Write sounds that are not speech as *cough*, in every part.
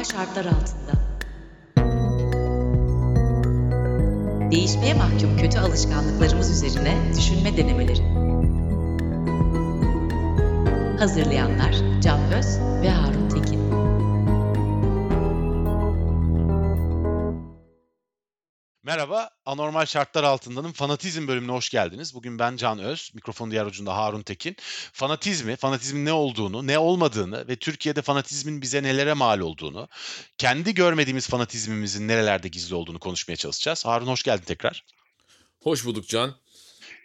Anormal şartlar altında. Değişmeye mahkum kötü alışkanlıklarımız üzerine düşünme denemeleri. Hazırlayanlar Can Öz ve Harun Anormal Şartlar Altında'nın Fanatizm bölümüne hoş geldiniz. Bugün ben Can Öz, mikrofon diğer ucunda Harun Tekin. Fanatizmi, fanatizmin ne olduğunu, ne olmadığını ve Türkiye'de fanatizmin bize nelere mal olduğunu, kendi görmediğimiz fanatizmimizin nerelerde gizli olduğunu konuşmaya çalışacağız. Harun hoş geldin tekrar. Hoş bulduk Can.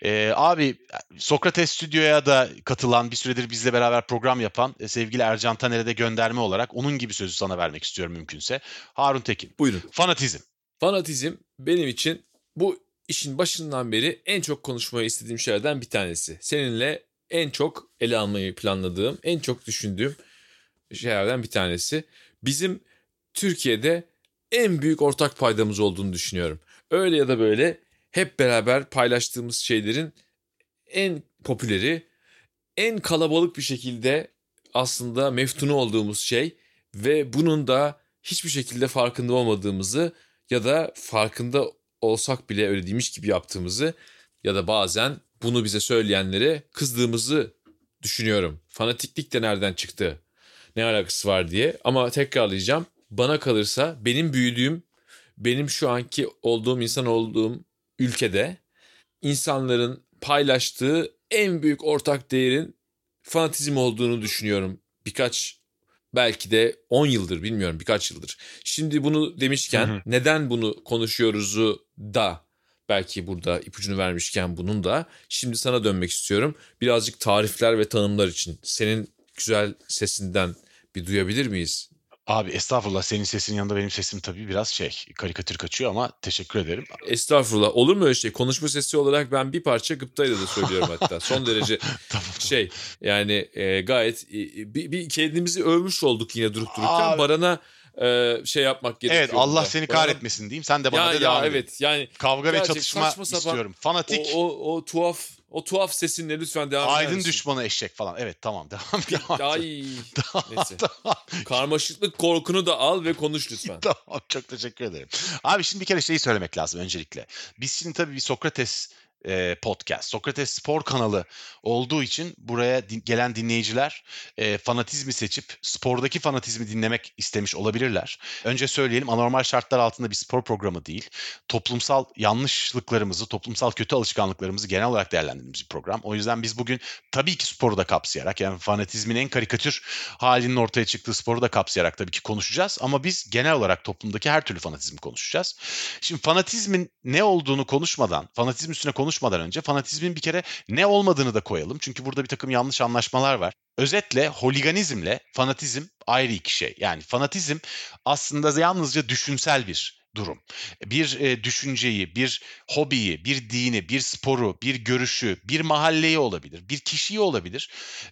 Ee, abi Sokrates Stüdyo'ya da katılan bir süredir bizle beraber program yapan e, sevgili Ercan Taner'e de gönderme olarak onun gibi sözü sana vermek istiyorum mümkünse. Harun Tekin. Buyurun. Fanatizm. Fanatizm benim için bu işin başından beri en çok konuşmayı istediğim şeylerden bir tanesi. Seninle en çok ele almayı planladığım, en çok düşündüğüm şeylerden bir tanesi. Bizim Türkiye'de en büyük ortak paydamız olduğunu düşünüyorum. Öyle ya da böyle hep beraber paylaştığımız şeylerin en popüleri, en kalabalık bir şekilde aslında meftunu olduğumuz şey ve bunun da hiçbir şekilde farkında olmadığımızı ya da farkında olsak bile öyle değilmiş gibi yaptığımızı ya da bazen bunu bize söyleyenlere kızdığımızı düşünüyorum. Fanatiklik de nereden çıktı? Ne alakası var diye. Ama tekrarlayacağım. Bana kalırsa benim büyüdüğüm, benim şu anki olduğum insan olduğum ülkede insanların paylaştığı en büyük ortak değerin fanatizm olduğunu düşünüyorum. Birkaç belki de 10 yıldır bilmiyorum birkaç yıldır. Şimdi bunu demişken hı hı. neden bunu konuşuyoruzu da belki burada ipucunu vermişken bunun da şimdi sana dönmek istiyorum. Birazcık tarifler ve tanımlar için senin güzel sesinden bir duyabilir miyiz? Abi estağfurullah senin sesin yanında benim sesim tabii biraz şey karikatür kaçıyor ama teşekkür ederim. Estağfurullah olur mu öyle şey? Konuşma sesi olarak ben bir parça gıptayla da söylüyorum hatta. Son *laughs* derece tamam, şey yani e, gayet e, bir, bir kendimizi övmüş olduk yine durup dururken. Abi. Baran'a e, şey yapmak gerekiyor. Evet Allah da. seni kahretmesin diyeyim. Sen de bana ya, devam ya, evet yani kavga ve çatışma istiyorum. Fanatik. O, o, o tuhaf o tuhaf sesinle lütfen devam Aydın düşmanı eşek falan. Evet tamam *laughs* devam devam. Ay. Neyse. *laughs* tamam. Karmaşıklık korkunu da al ve konuş lütfen. *laughs* tamam çok teşekkür ederim. Abi şimdi bir kere şeyi söylemek lazım öncelikle. Biz şimdi tabii bir Sokrates e, podcast. Sokrates Spor kanalı olduğu için buraya din, gelen dinleyiciler e, fanatizmi seçip spordaki fanatizmi dinlemek istemiş olabilirler. Önce söyleyelim anormal şartlar altında bir spor programı değil. Toplumsal yanlışlıklarımızı, toplumsal kötü alışkanlıklarımızı genel olarak değerlendirdiğimiz bir program. O yüzden biz bugün tabii ki sporu da kapsayarak yani fanatizmin en karikatür halinin ortaya çıktığı sporu da kapsayarak tabii ki konuşacağız. Ama biz genel olarak toplumdaki her türlü fanatizmi konuşacağız. Şimdi fanatizmin ne olduğunu konuşmadan, fanatizm üstüne konuş konuşmadan önce fanatizmin bir kere ne olmadığını da koyalım. Çünkü burada bir takım yanlış anlaşmalar var. Özetle holiganizmle fanatizm ayrı iki şey. Yani fanatizm aslında yalnızca düşünsel bir durum. Bir e, düşünceyi, bir hobiyi, bir dini, bir sporu, bir görüşü, bir mahalleyi olabilir, bir kişiyi olabilir,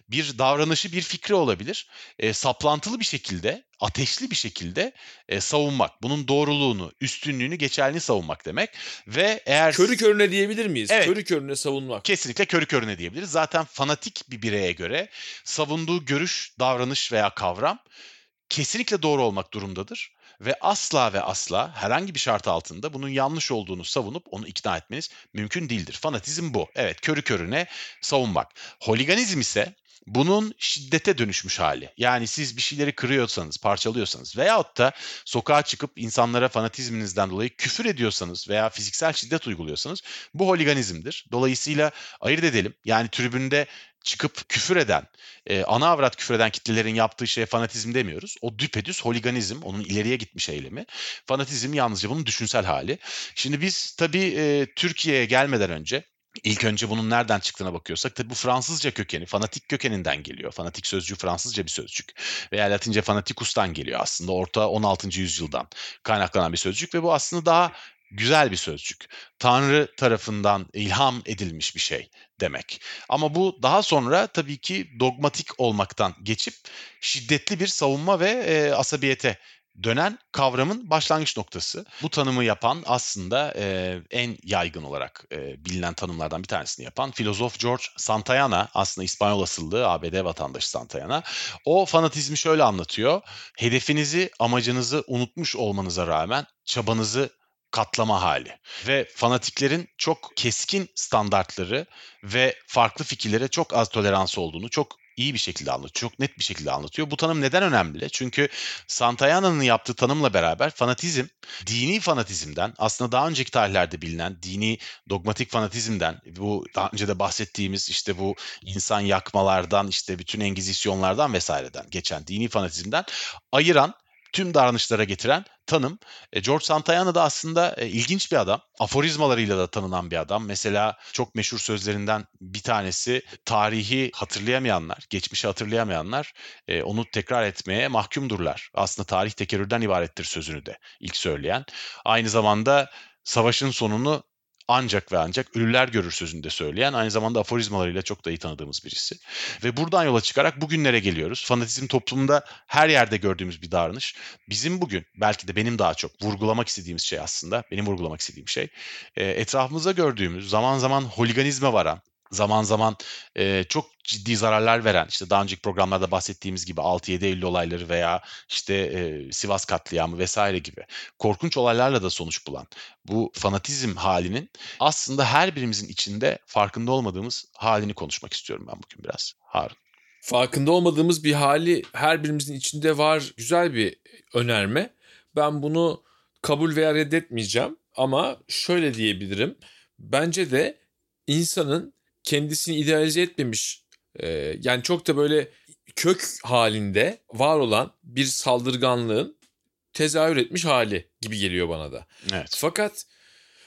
bir davranışı, bir fikri olabilir. E, saplantılı bir şekilde, ateşli bir şekilde e, savunmak. Bunun doğruluğunu, üstünlüğünü, geçerliliğini savunmak demek. Ve eğer körü körüne diyebilir miyiz? Evet, körü körüne savunmak. Kesinlikle körü körüne diyebiliriz. Zaten fanatik bir bireye göre savunduğu görüş, davranış veya kavram kesinlikle doğru olmak durumundadır ve asla ve asla herhangi bir şart altında bunun yanlış olduğunu savunup onu ikna etmeniz mümkün değildir. Fanatizm bu. Evet körü körüne savunmak. Holiganizm ise bunun şiddete dönüşmüş hali. Yani siz bir şeyleri kırıyorsanız, parçalıyorsanız veyahut da sokağa çıkıp insanlara fanatizminizden dolayı küfür ediyorsanız veya fiziksel şiddet uyguluyorsanız bu holiganizmdir. Dolayısıyla ayırt edelim. Yani tribünde çıkıp küfür eden, e, ana avrat küfür eden kitlelerin yaptığı şeye fanatizm demiyoruz. O düpedüz holiganizm, onun ileriye gitmiş eylemi. Fanatizm yalnızca bunun düşünsel hali. Şimdi biz tabii e, Türkiye'ye gelmeden önce İlk önce bunun nereden çıktığına bakıyorsak tabii bu Fransızca kökeni, fanatik kökeninden geliyor. Fanatik sözcüğü Fransızca bir sözcük veya Latince fanatikus'tan geliyor aslında. Orta 16. yüzyıldan kaynaklanan bir sözcük ve bu aslında daha güzel bir sözcük. Tanrı tarafından ilham edilmiş bir şey demek. Ama bu daha sonra tabii ki dogmatik olmaktan geçip şiddetli bir savunma ve e, asabiyete dönen kavramın başlangıç noktası. Bu tanımı yapan aslında e, en yaygın olarak e, bilinen tanımlardan bir tanesini yapan filozof George Santayana aslında İspanyol asıllı ABD vatandaşı Santayana. O fanatizmi şöyle anlatıyor. Hedefinizi, amacınızı unutmuş olmanıza rağmen çabanızı katlama hali ve fanatiklerin çok keskin standartları ve farklı fikirlere çok az tolerans olduğunu, çok iyi bir şekilde anlatıyor. Çok net bir şekilde anlatıyor. Bu tanım neden önemli? Çünkü Santayana'nın yaptığı tanımla beraber fanatizm, dini fanatizmden aslında daha önceki tarihlerde bilinen dini dogmatik fanatizmden, bu daha önce de bahsettiğimiz işte bu insan yakmalardan, işte bütün engizisyonlardan vesaireden geçen dini fanatizmden ayıran tüm davranışlara getiren tanım. E, George Santayana da aslında e, ilginç bir adam. Aforizmalarıyla da tanınan bir adam. Mesela çok meşhur sözlerinden bir tanesi tarihi hatırlayamayanlar, geçmişi hatırlayamayanlar e, onu tekrar etmeye mahkumdurlar. Aslında tarih tekerrürden ibarettir sözünü de ilk söyleyen. Aynı zamanda savaşın sonunu ancak ve ancak ölüler görür sözünde söyleyen aynı zamanda aforizmalarıyla çok da iyi tanıdığımız birisi. Ve buradan yola çıkarak bugünlere geliyoruz. Fanatizm toplumda her yerde gördüğümüz bir davranış. Bizim bugün belki de benim daha çok vurgulamak istediğimiz şey aslında, benim vurgulamak istediğim şey etrafımızda gördüğümüz zaman zaman holiganizme varan, zaman zaman e, çok ciddi zararlar veren işte daha önceki programlarda bahsettiğimiz gibi 6-7 Eylül olayları veya işte e, Sivas katliamı vesaire gibi korkunç olaylarla da sonuç bulan bu fanatizm halinin aslında her birimizin içinde farkında olmadığımız halini konuşmak istiyorum ben bugün biraz Harun. Farkında olmadığımız bir hali her birimizin içinde var. Güzel bir önerme. Ben bunu kabul veya reddetmeyeceğim ama şöyle diyebilirim. Bence de insanın kendisini idealize etmemiş e, yani çok da böyle kök halinde var olan bir saldırganlığın tezahür etmiş hali gibi geliyor bana da. Evet. Fakat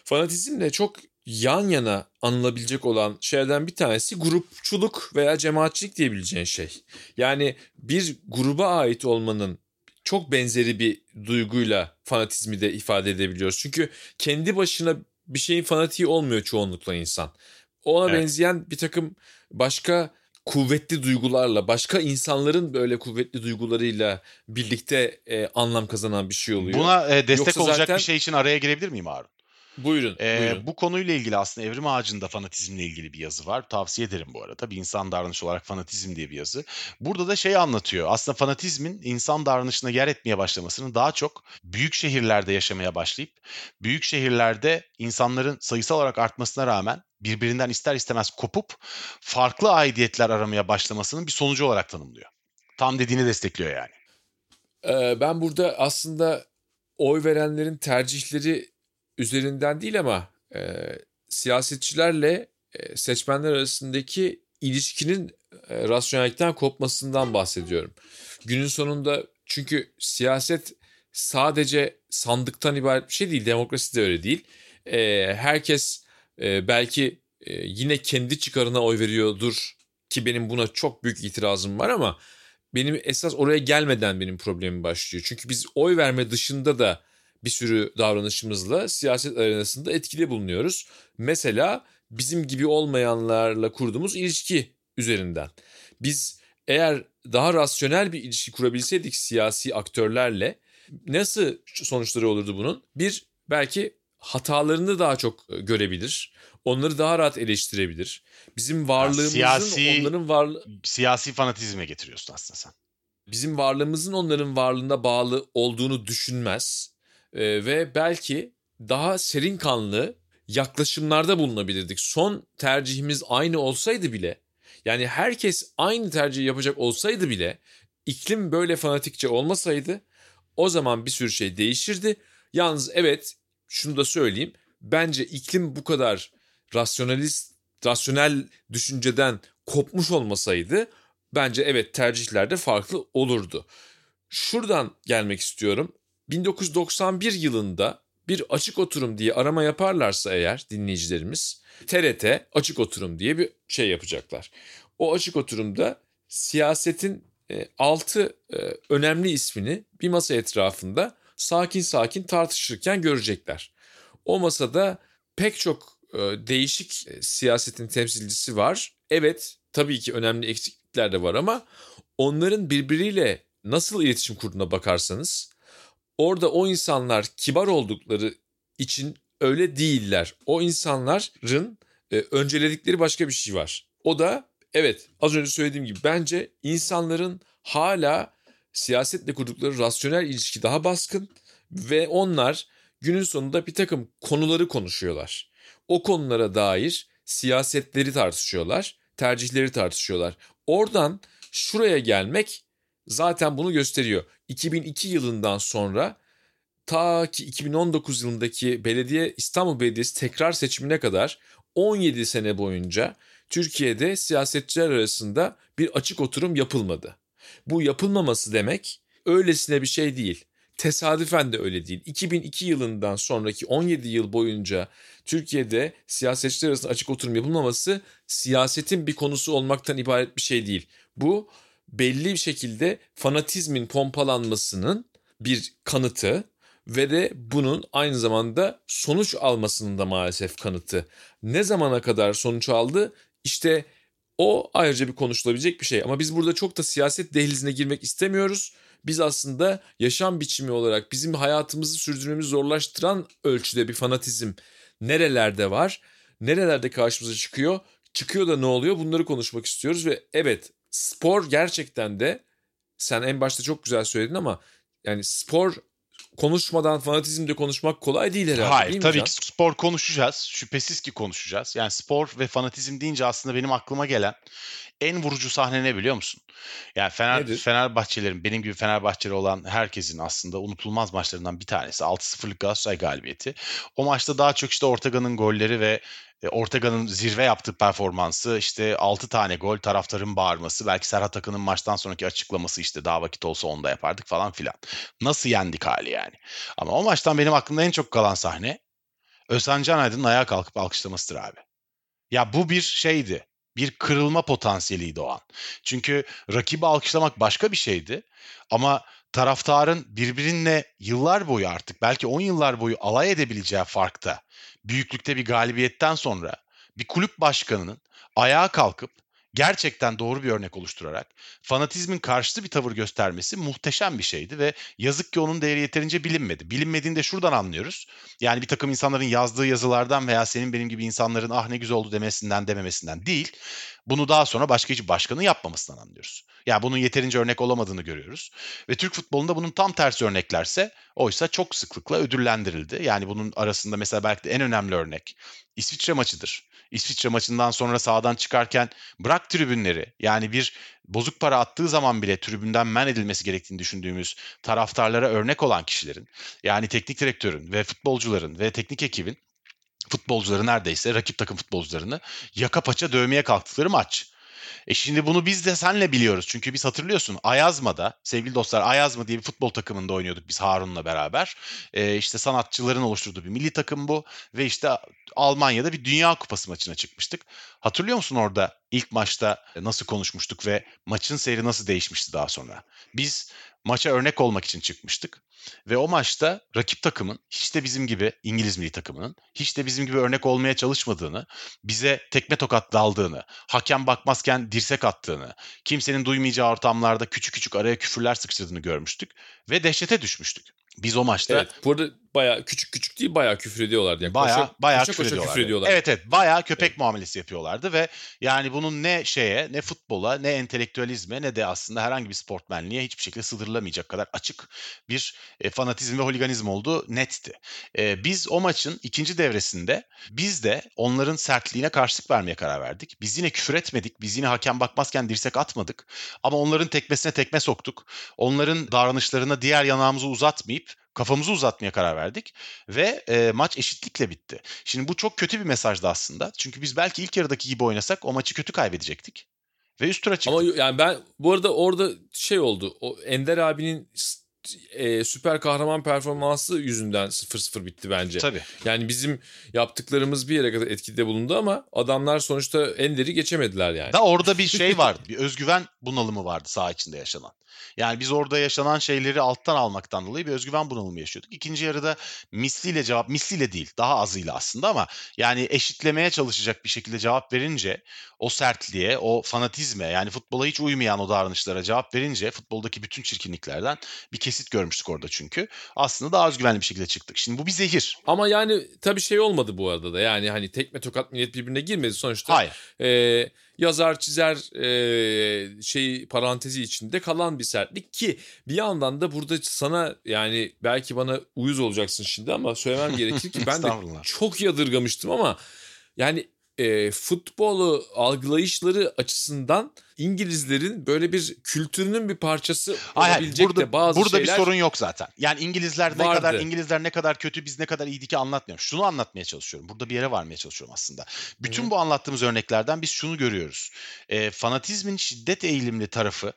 fanatizmle çok yan yana anılabilecek olan şeylerden bir tanesi grupçuluk veya cemaatçilik diyebileceğin şey. Yani bir gruba ait olmanın çok benzeri bir duyguyla fanatizmi de ifade edebiliyoruz. Çünkü kendi başına bir şeyin fanatiği olmuyor çoğunlukla insan ona evet. benzeyen bir takım başka kuvvetli duygularla, başka insanların böyle kuvvetli duygularıyla birlikte e, anlam kazanan bir şey oluyor. Buna e, destek Yoksa olacak zaten... bir şey için araya girebilir miyim Harun? Buyurun, ee, buyurun. Bu konuyla ilgili aslında Evrim Ağacı'nda fanatizmle ilgili bir yazı var. Tavsiye ederim bu arada. Bir insan davranışı olarak fanatizm diye bir yazı. Burada da şey anlatıyor. Aslında fanatizmin insan davranışına yer etmeye başlamasının daha çok büyük şehirlerde yaşamaya başlayıp büyük şehirlerde insanların sayısal olarak artmasına rağmen birbirinden ister istemez kopup farklı aidiyetler aramaya başlamasının bir sonucu olarak tanımlıyor. Tam dediğini destekliyor yani. Ee, ben burada aslında oy verenlerin tercihleri üzerinden değil ama e, siyasetçilerle e, seçmenler arasındaki ilişkinin e, rasyonellikten kopmasından bahsediyorum. Günün sonunda çünkü siyaset sadece sandıktan ibaret bir şey değil. Demokrasi de öyle değil. E, herkes e, belki e, yine kendi çıkarına oy veriyordur ki benim buna çok büyük itirazım var ama benim esas oraya gelmeden benim problemim başlıyor. Çünkü biz oy verme dışında da bir sürü davranışımızla siyaset arenasında etkili bulunuyoruz. Mesela bizim gibi olmayanlarla kurduğumuz ilişki üzerinden. Biz eğer daha rasyonel bir ilişki kurabilseydik siyasi aktörlerle nasıl sonuçları olurdu bunun? Bir, belki hatalarını daha çok e, görebilir. Onları daha rahat eleştirebilir. Bizim varlığımızın yani siyasi, onların varlığı... Siyasi fanatizme getiriyorsun aslında sen. Bizim varlığımızın onların varlığına bağlı olduğunu düşünmez e, ve belki daha serin kanlı yaklaşımlarda bulunabilirdik. Son tercihimiz aynı olsaydı bile yani herkes aynı tercih yapacak olsaydı bile iklim böyle fanatikçe olmasaydı o zaman bir sürü şey değişirdi. Yalnız evet şunu da söyleyeyim. Bence iklim bu kadar rasyonalist, rasyonel düşünceden kopmuş olmasaydı bence evet tercihlerde farklı olurdu. Şuradan gelmek istiyorum. 1991 yılında bir açık oturum diye arama yaparlarsa eğer dinleyicilerimiz TRT açık oturum diye bir şey yapacaklar. O açık oturumda siyasetin 6 e, e, önemli ismini bir masa etrafında sakin sakin tartışırken görecekler. O masada pek çok e, değişik siyasetin temsilcisi var. Evet tabii ki önemli eksiklikler de var ama onların birbiriyle nasıl iletişim kurduğuna bakarsanız orada o insanlar kibar oldukları için öyle değiller. O insanların e, önceledikleri başka bir şey var. O da evet az önce söylediğim gibi bence insanların hala siyasetle kurdukları rasyonel ilişki daha baskın ve onlar günün sonunda bir takım konuları konuşuyorlar. O konulara dair siyasetleri tartışıyorlar, tercihleri tartışıyorlar. Oradan şuraya gelmek zaten bunu gösteriyor. 2002 yılından sonra ta ki 2019 yılındaki belediye İstanbul Belediyesi tekrar seçimine kadar 17 sene boyunca Türkiye'de siyasetçiler arasında bir açık oturum yapılmadı. Bu yapılmaması demek öylesine bir şey değil. Tesadüfen de öyle değil. 2002 yılından sonraki 17 yıl boyunca Türkiye'de siyasetçiler arasında açık oturum yapılmaması siyasetin bir konusu olmaktan ibaret bir şey değil. Bu belli bir şekilde fanatizmin pompalanmasının bir kanıtı ve de bunun aynı zamanda sonuç almasının da maalesef kanıtı. Ne zamana kadar sonuç aldı? İşte o ayrıca bir konuşulabilecek bir şey. Ama biz burada çok da siyaset dehlizine girmek istemiyoruz. Biz aslında yaşam biçimi olarak bizim hayatımızı sürdürmemizi zorlaştıran ölçüde bir fanatizm nerelerde var? Nerelerde karşımıza çıkıyor? Çıkıyor da ne oluyor? Bunları konuşmak istiyoruz ve evet spor gerçekten de sen en başta çok güzel söyledin ama yani spor konuşmadan fanatizmde konuşmak kolay değil herhalde Hayır değil tabii ki spor konuşacağız. Şüphesiz ki konuşacağız. Yani spor ve fanatizm deyince aslında benim aklıma gelen en vurucu sahne ne biliyor musun? Yani Fener, Nedir? Fenerbahçelerin benim gibi Fenerbahçeli olan herkesin aslında unutulmaz maçlarından bir tanesi 6-0'lık Galatasaray galibiyeti. O maçta daha çok işte Ortega'nın golleri ve Ortega'nın zirve yaptığı performansı işte 6 tane gol taraftarın bağırması belki Serhat Akın'ın maçtan sonraki açıklaması işte daha vakit olsa onu da yapardık falan filan. Nasıl yendik hali yani. Ama o maçtan benim aklımda en çok kalan sahne Özhan Can Aydın'ın ayağa kalkıp alkışlamasıdır abi. Ya bu bir şeydi. Bir kırılma potansiyeliydi o an. Çünkü rakibi alkışlamak başka bir şeydi. Ama taraftarın birbirinle yıllar boyu artık belki 10 yıllar boyu alay edebileceği farkta büyüklükte bir galibiyetten sonra bir kulüp başkanının ayağa kalkıp gerçekten doğru bir örnek oluşturarak fanatizmin karşıtı bir tavır göstermesi muhteşem bir şeydi ve yazık ki onun değeri yeterince bilinmedi. Bilinmediğini de şuradan anlıyoruz. Yani bir takım insanların yazdığı yazılardan veya senin benim gibi insanların ah ne güzel oldu demesinden dememesinden değil. Bunu daha sonra başka hiçbir başkanın yapmamasından anlıyoruz. Yani bunun yeterince örnek olamadığını görüyoruz. Ve Türk futbolunda bunun tam tersi örneklerse oysa çok sıklıkla ödüllendirildi. Yani bunun arasında mesela belki de en önemli örnek İsviçre maçıdır. İsviçre maçından sonra sahadan çıkarken bırak tribünleri yani bir bozuk para attığı zaman bile tribünden men edilmesi gerektiğini düşündüğümüz taraftarlara örnek olan kişilerin yani teknik direktörün ve futbolcuların ve teknik ekibin futbolcuları neredeyse rakip takım futbolcularını yaka paça dövmeye kalktıkları maç. E şimdi bunu biz de senle biliyoruz. Çünkü biz hatırlıyorsun Ayazma'da sevgili dostlar Ayazma diye bir futbol takımında oynuyorduk biz Harun'la beraber. E, işte sanatçıların oluşturduğu bir milli takım bu. Ve işte Almanya'da bir Dünya Kupası maçına çıkmıştık. Hatırlıyor musun orada ilk maçta nasıl konuşmuştuk ve maçın seyri nasıl değişmişti daha sonra? Biz maça örnek olmak için çıkmıştık. Ve o maçta rakip takımın hiç de bizim gibi İngiliz milli takımının hiç de bizim gibi örnek olmaya çalışmadığını, bize tekme tokat daldığını, hakem bakmazken dirsek attığını, kimsenin duymayacağı ortamlarda küçük küçük araya küfürler sıkıştırdığını görmüştük ve dehşete düşmüştük. Biz o maçta Evet. Bu arada bayağı küçük küçük değil bayağı küfür ediyorlardı. Yani Bayağı koşa, bayağı koşa küfür, koşa ediyorlardı. küfür ediyorlar. Evet evet bayağı köpek muamelesi yapıyorlardı ve yani bunun ne şeye ne futbola ne entelektüelizme ne de aslında herhangi bir sportmenliğe hiçbir şekilde sığdırılamayacak kadar açık bir e, fanatizm ve holiganizm olduğu netti. E, biz o maçın ikinci devresinde biz de onların sertliğine karşılık vermeye karar verdik. Biz yine küfür etmedik. Biz yine hakem bakmazken dirsek atmadık. Ama onların tekmesine tekme soktuk. Onların davranışlarına diğer yanağımızı uzatmayıp kafamızı uzatmaya karar verdik ve e, maç eşitlikle bitti. Şimdi bu çok kötü bir mesajdı aslında. Çünkü biz belki ilk yarıdaki gibi oynasak o maçı kötü kaybedecektik. Ve üst tura çıktık. Ama yani ben bu arada orada şey oldu. O Ender abinin e, süper kahraman performansı yüzünden 0-0 bitti bence. Tabii. Yani bizim yaptıklarımız bir yere kadar etkide bulundu ama adamlar sonuçta Ender'i geçemediler yani. Da orada bir şey vardı. Bir özgüven bunalımı vardı saha içinde yaşanan. Yani biz orada yaşanan şeyleri alttan almaktan dolayı bir özgüven bunalımı yaşıyorduk. İkinci yarıda misliyle cevap, misliyle değil daha azıyla aslında ama yani eşitlemeye çalışacak bir şekilde cevap verince o sertliğe, o fanatizme yani futbola hiç uymayan o davranışlara cevap verince futboldaki bütün çirkinliklerden bir kesit görmüş görmüştük orada çünkü. Aslında daha özgüvenli bir şekilde çıktık. Şimdi bu bir zehir. Ama yani tabii şey olmadı bu arada da. Yani hani tekme tokat millet birbirine girmedi sonuçta. Hayır. e, yazar çizer e, şey parantezi içinde kalan bir sertlik ki bir yandan da burada sana yani belki bana uyuz olacaksın şimdi ama söylemem gerekir ki *laughs* ben de çok yadırgamıştım ama yani e, futbolu algılayışları açısından İngilizlerin böyle bir kültürünün bir parçası Hayır, hayır. olabilecek burada, de bazı burada şeyler bir sorun yok zaten. Yani İngilizler ne vardı. kadar İngilizler ne kadar kötü biz ne kadar iyiydik ki anlatmıyorum. Şunu anlatmaya çalışıyorum. Burada bir yere varmaya çalışıyorum aslında. Bütün Hı. bu anlattığımız örneklerden biz şunu görüyoruz. E, fanatizmin şiddet eğilimli tarafı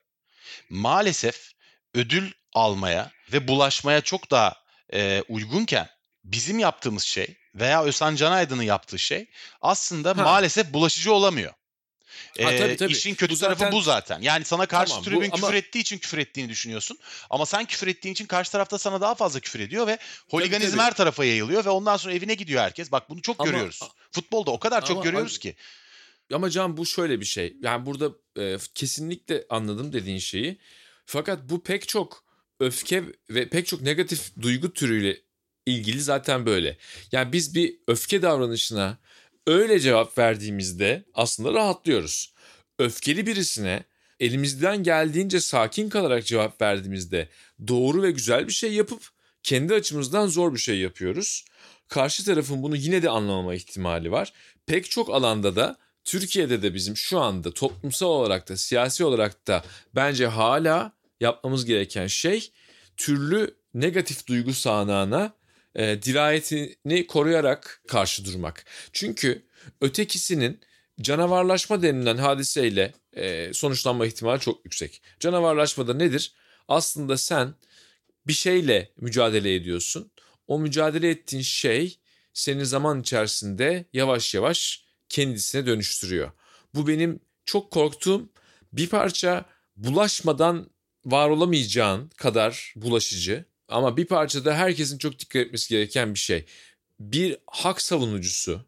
maalesef ödül almaya ve bulaşmaya çok daha e, uygunken bizim yaptığımız şey veya Özhan Canaydın'ın yaptığı şey aslında Ha. maalesef bulaşıcı olamıyor. Ha, Ee, tabii, tabii. İşin kötü Bu tarafı zaten- bu zaten. Yani sana karşı Tamam, bu tribün ama- küfür ettiği için küfür ettiğini düşünüyorsun. Ama sen küfür ettiğin için karşı tarafta sana daha fazla küfür ediyor ve holiganizm tabii. her tarafa yayılıyor ve ondan sonra evine gidiyor herkes. Bak bunu çok Ama- görüyoruz. Futbolda o kadar çok Ama- görüyoruz ki. Ama Can bu şöyle bir şey. Yani burada e, kesinlikle anladım dediğin şeyi. Fakat bu pek çok öfke ve pek çok negatif duygu türüyle ilgili zaten böyle. Yani biz bir öfke davranışına öyle cevap verdiğimizde aslında rahatlıyoruz. Öfkeli birisine elimizden geldiğince sakin kalarak cevap verdiğimizde doğru ve güzel bir şey yapıp kendi açımızdan zor bir şey yapıyoruz. Karşı tarafın bunu yine de anlamama ihtimali var. Pek çok alanda da Türkiye'de de bizim şu anda toplumsal olarak da siyasi olarak da bence hala yapmamız gereken şey türlü negatif duygu sahnağına e, dirayetini koruyarak karşı durmak. Çünkü ötekisinin canavarlaşma denilen hadiseyle e, sonuçlanma ihtimali çok yüksek. Canavarlaşmada nedir? Aslında sen bir şeyle mücadele ediyorsun. O mücadele ettiğin şey seni zaman içerisinde yavaş yavaş kendisine dönüştürüyor. Bu benim çok korktuğum bir parça bulaşmadan var olamayacağın kadar bulaşıcı ama bir parçada herkesin çok dikkat etmesi gereken bir şey. Bir hak savunucusu,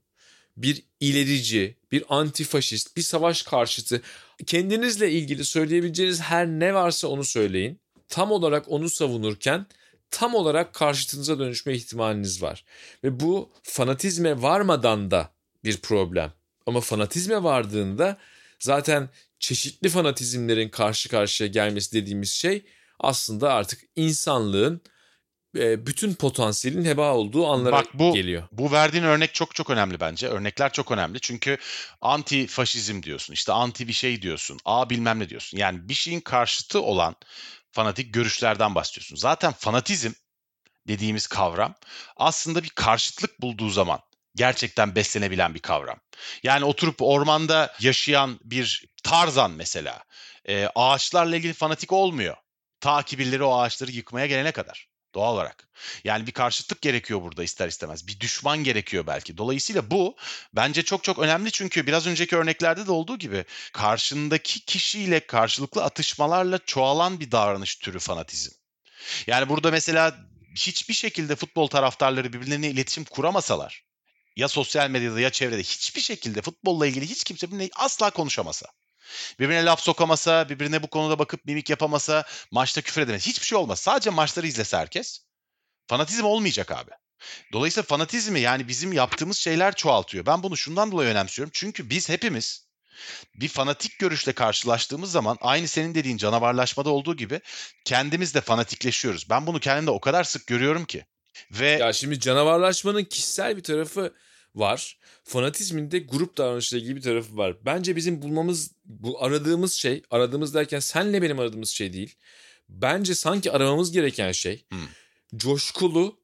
bir ilerici, bir antifaşist, bir savaş karşıtı kendinizle ilgili söyleyebileceğiniz her ne varsa onu söyleyin. Tam olarak onu savunurken tam olarak karşıtınıza dönüşme ihtimaliniz var. Ve bu fanatizme varmadan da bir problem. Ama fanatizme vardığında zaten çeşitli fanatizmlerin karşı karşıya gelmesi dediğimiz şey aslında artık insanlığın e, bütün potansiyelin heba olduğu anlara Bak bu- geliyor. Bu verdiğin örnek çok çok önemli bence. Örnekler çok önemli. Çünkü anti faşizm diyorsun. işte anti bir şey diyorsun. A bilmem ne diyorsun. Yani bir şeyin karşıtı olan fanatik görüşlerden bahsediyorsun. Zaten fanatizm dediğimiz kavram aslında bir karşıtlık bulduğu zaman gerçekten beslenebilen bir kavram. Yani oturup ormanda yaşayan bir Tarzan mesela e, ağaçlarla ilgili fanatik olmuyor. Ta ki birileri o ağaçları yıkmaya gelene kadar doğal olarak. Yani bir karşıtlık gerekiyor burada ister istemez. Bir düşman gerekiyor belki. Dolayısıyla bu bence çok çok önemli çünkü biraz önceki örneklerde de olduğu gibi karşındaki kişiyle karşılıklı atışmalarla çoğalan bir davranış türü fanatizm. Yani burada mesela hiçbir şekilde futbol taraftarları birbirlerine iletişim kuramasalar ya sosyal medyada ya çevrede hiçbir şekilde futbolla ilgili hiç kimse asla konuşamasa. Birbirine laf sokamasa, birbirine bu konuda bakıp mimik yapamasa, maçta küfür edemez. Hiçbir şey olmaz. Sadece maçları izlese herkes. Fanatizm olmayacak abi. Dolayısıyla fanatizmi yani bizim yaptığımız şeyler çoğaltıyor. Ben bunu şundan dolayı önemsiyorum. Çünkü biz hepimiz bir fanatik görüşle karşılaştığımız zaman aynı senin dediğin canavarlaşmada olduğu gibi kendimiz de fanatikleşiyoruz. Ben bunu kendimde o kadar sık görüyorum ki. Ve Ya şimdi canavarlaşmanın kişisel bir tarafı var. Fanatizmin de grup davranışıyla ilgili bir tarafı var. Bence bizim bulmamız, bu aradığımız şey, aradığımız derken senle benim aradığımız şey değil. Bence sanki aramamız gereken şey Hmm. coşkulu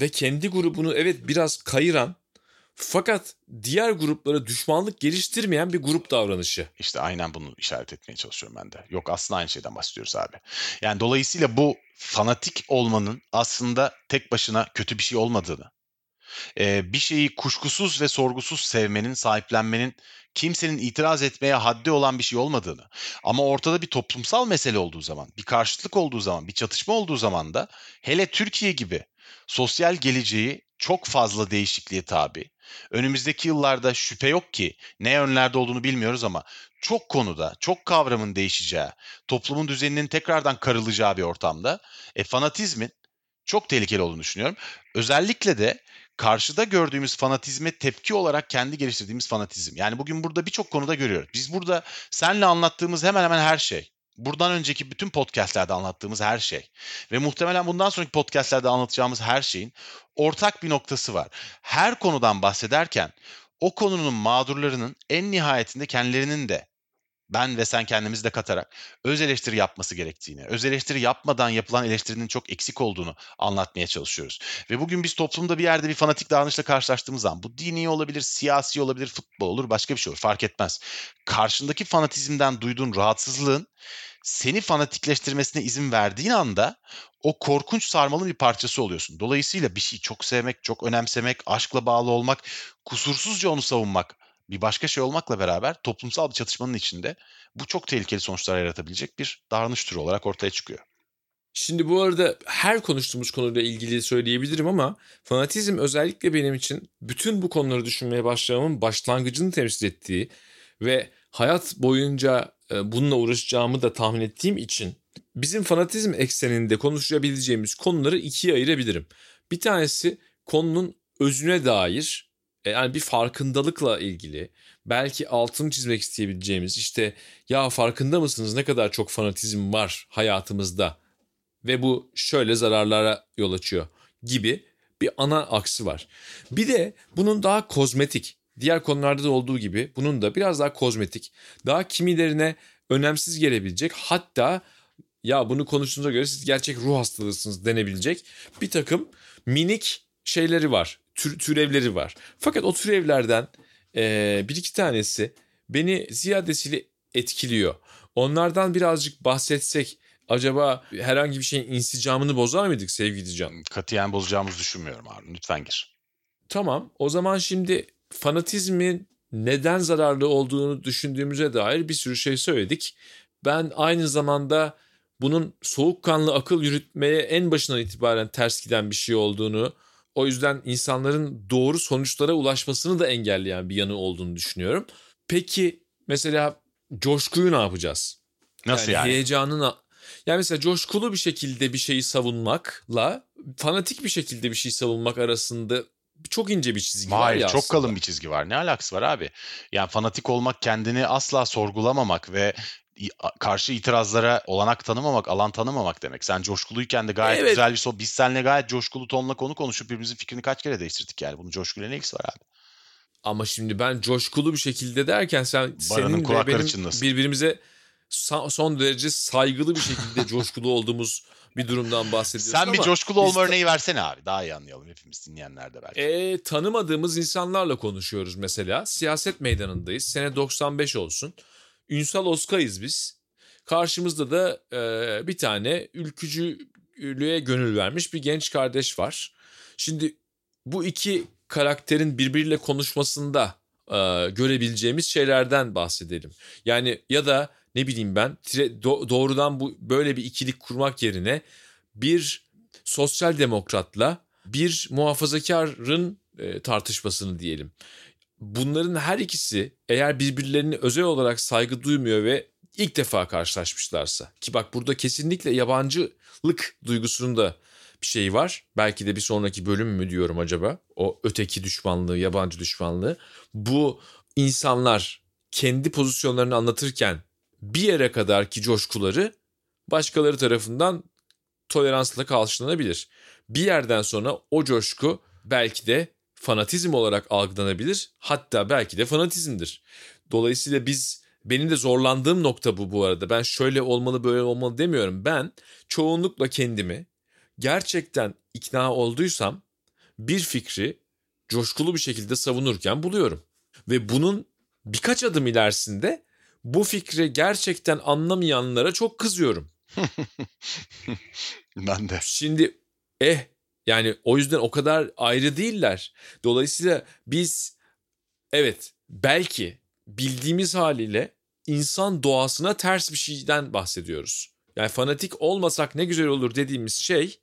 ve kendi grubunu evet biraz kayıran fakat diğer gruplara düşmanlık geliştirmeyen bir grup davranışı. İşte aynen bunu işaret etmeye çalışıyorum ben de. Yok aslında aynı şeyden bahsediyoruz abi. Yani dolayısıyla bu fanatik olmanın aslında tek başına kötü bir şey olmadığını, e, bir şeyi kuşkusuz ve sorgusuz sevmenin, sahiplenmenin kimsenin itiraz etmeye haddi olan bir şey olmadığını ama ortada bir toplumsal mesele olduğu zaman, bir karşıtlık olduğu zaman, bir çatışma olduğu zaman da hele Türkiye gibi sosyal geleceği çok fazla değişikliğe tabi, önümüzdeki yıllarda şüphe yok ki ne yönlerde olduğunu bilmiyoruz ama çok konuda, çok kavramın değişeceği, toplumun düzeninin tekrardan karılacağı bir ortamda e, fanatizmin çok tehlikeli olduğunu düşünüyorum. Özellikle de karşıda gördüğümüz fanatizme tepki olarak kendi geliştirdiğimiz fanatizm. Yani bugün burada birçok konuda görüyoruz. Biz burada senle anlattığımız hemen hemen her şey. Buradan önceki bütün podcastlerde anlattığımız her şey ve muhtemelen bundan sonraki podcastlerde anlatacağımız her şeyin ortak bir noktası var. Her konudan bahsederken o konunun mağdurlarının en nihayetinde kendilerinin de ben ve sen kendimizi de katarak öz eleştiri yapması gerektiğini, öz eleştiri yapmadan yapılan eleştirinin çok eksik olduğunu anlatmaya çalışıyoruz. Ve bugün biz toplumda bir yerde bir fanatik davranışla karşılaştığımız zaman bu dini olabilir, siyasi olabilir, futbol olur, başka bir şey olur fark etmez. Karşındaki fanatizmden duyduğun rahatsızlığın seni fanatikleştirmesine izin verdiğin anda o korkunç sarmalın bir parçası oluyorsun. Dolayısıyla bir şeyi çok sevmek, çok önemsemek, aşkla bağlı olmak, kusursuzca onu savunmak bir başka şey olmakla beraber toplumsal bir çatışmanın içinde bu çok tehlikeli sonuçlar yaratabilecek bir davranış türü olarak ortaya çıkıyor. Şimdi bu arada her konuştuğumuz konuyla ilgili söyleyebilirim ama fanatizm özellikle benim için bütün bu konuları düşünmeye başlamamın başlangıcını temsil ettiği ve hayat boyunca e, bununla uğraşacağımı da tahmin ettiğim için bizim fanatizm ekseninde konuşabileceğimiz konuları ikiye ayırabilirim. Bir tanesi konunun özüne dair yani bir farkındalıkla ilgili belki altını çizmek isteyebileceğimiz işte ya farkında mısınız ne kadar çok fanatizm var hayatımızda ve bu şöyle zararlara yol açıyor gibi bir ana aksi var. Bir de bunun daha kozmetik diğer konularda da olduğu gibi bunun da biraz daha kozmetik daha kimilerine önemsiz gelebilecek hatta ya bunu konuştuğunuza göre siz gerçek ruh hastalığısınız denebilecek bir takım minik şeyleri var tür, türevleri var. Fakat o türevlerden e, bir iki tanesi beni ziyadesiyle etkiliyor. Onlardan birazcık bahsetsek acaba herhangi bir şeyin insicamını bozar mıydık sevgili Can? Katiyen bozacağımızı düşünmüyorum Harun. Lütfen gir. Tamam o zaman şimdi fanatizmin neden zararlı olduğunu düşündüğümüze dair bir sürü şey söyledik. Ben aynı zamanda bunun soğukkanlı akıl yürütmeye en başından itibaren ters giden bir şey olduğunu o yüzden insanların doğru sonuçlara ulaşmasını da engelleyen bir yanı olduğunu düşünüyorum. Peki mesela coşkuyu ne yapacağız? Nasıl yani? yani? Heyecanını yani mesela coşkulu bir şekilde bir şeyi savunmakla fanatik bir şekilde bir şey savunmak arasında çok ince bir çizgi Hayır, var ya çok aslında. kalın bir çizgi var. Ne alakası var abi? Yani fanatik olmak kendini asla sorgulamamak ve karşı itirazlara olanak tanımamak, alan tanımamak demek. Sen coşkuluyken de gayet evet. güzel bir so biz seninle gayet coşkulu tonla konu konuşup birbirimizin fikrini kaç kere değiştirdik yani. Bunun coşkuyla ne ilgisi var abi? Ama şimdi ben coşkulu bir şekilde derken sen Baranın senin ve benim birbirimize son derece saygılı bir şekilde *laughs* coşkulu olduğumuz bir durumdan bahsediyorsun Sen bir ama coşkulu olma örneği versene abi. Daha iyi anlayalım hepimiz dinleyenler de belki. E, tanımadığımız insanlarla konuşuyoruz mesela. Siyaset meydanındayız. Sene 95 olsun. Ünsal Oskay'ız biz. Karşımızda da e, bir tane ülkücülüğe gönül vermiş bir genç kardeş var. Şimdi bu iki karakterin birbiriyle konuşmasında e, görebileceğimiz şeylerden bahsedelim. Yani ya da ne bileyim ben do- doğrudan bu böyle bir ikilik kurmak yerine bir sosyal demokratla bir muhafazakarın e, tartışmasını diyelim. Bunların her ikisi eğer birbirlerini özel olarak saygı duymuyor ve ilk defa karşılaşmışlarsa ki bak burada kesinlikle yabancılık duygusunun da bir şey var. Belki de bir sonraki bölüm mü diyorum acaba? O öteki düşmanlığı, yabancı düşmanlığı. Bu insanlar kendi pozisyonlarını anlatırken bir yere kadar ki coşkuları başkaları tarafından toleransla karşılanabilir. Bir yerden sonra o coşku belki de fanatizm olarak algılanabilir. Hatta belki de fanatizmdir. Dolayısıyla biz benim de zorlandığım nokta bu bu arada. Ben şöyle olmalı böyle olmalı demiyorum. Ben çoğunlukla kendimi gerçekten ikna olduysam bir fikri coşkulu bir şekilde savunurken buluyorum. Ve bunun birkaç adım ilerisinde bu fikri gerçekten anlamayanlara çok kızıyorum. *laughs* ben de. Şimdi eh yani o yüzden o kadar ayrı değiller. Dolayısıyla biz evet belki bildiğimiz haliyle insan doğasına ters bir şeyden bahsediyoruz. Yani fanatik olmasak ne güzel olur dediğimiz şey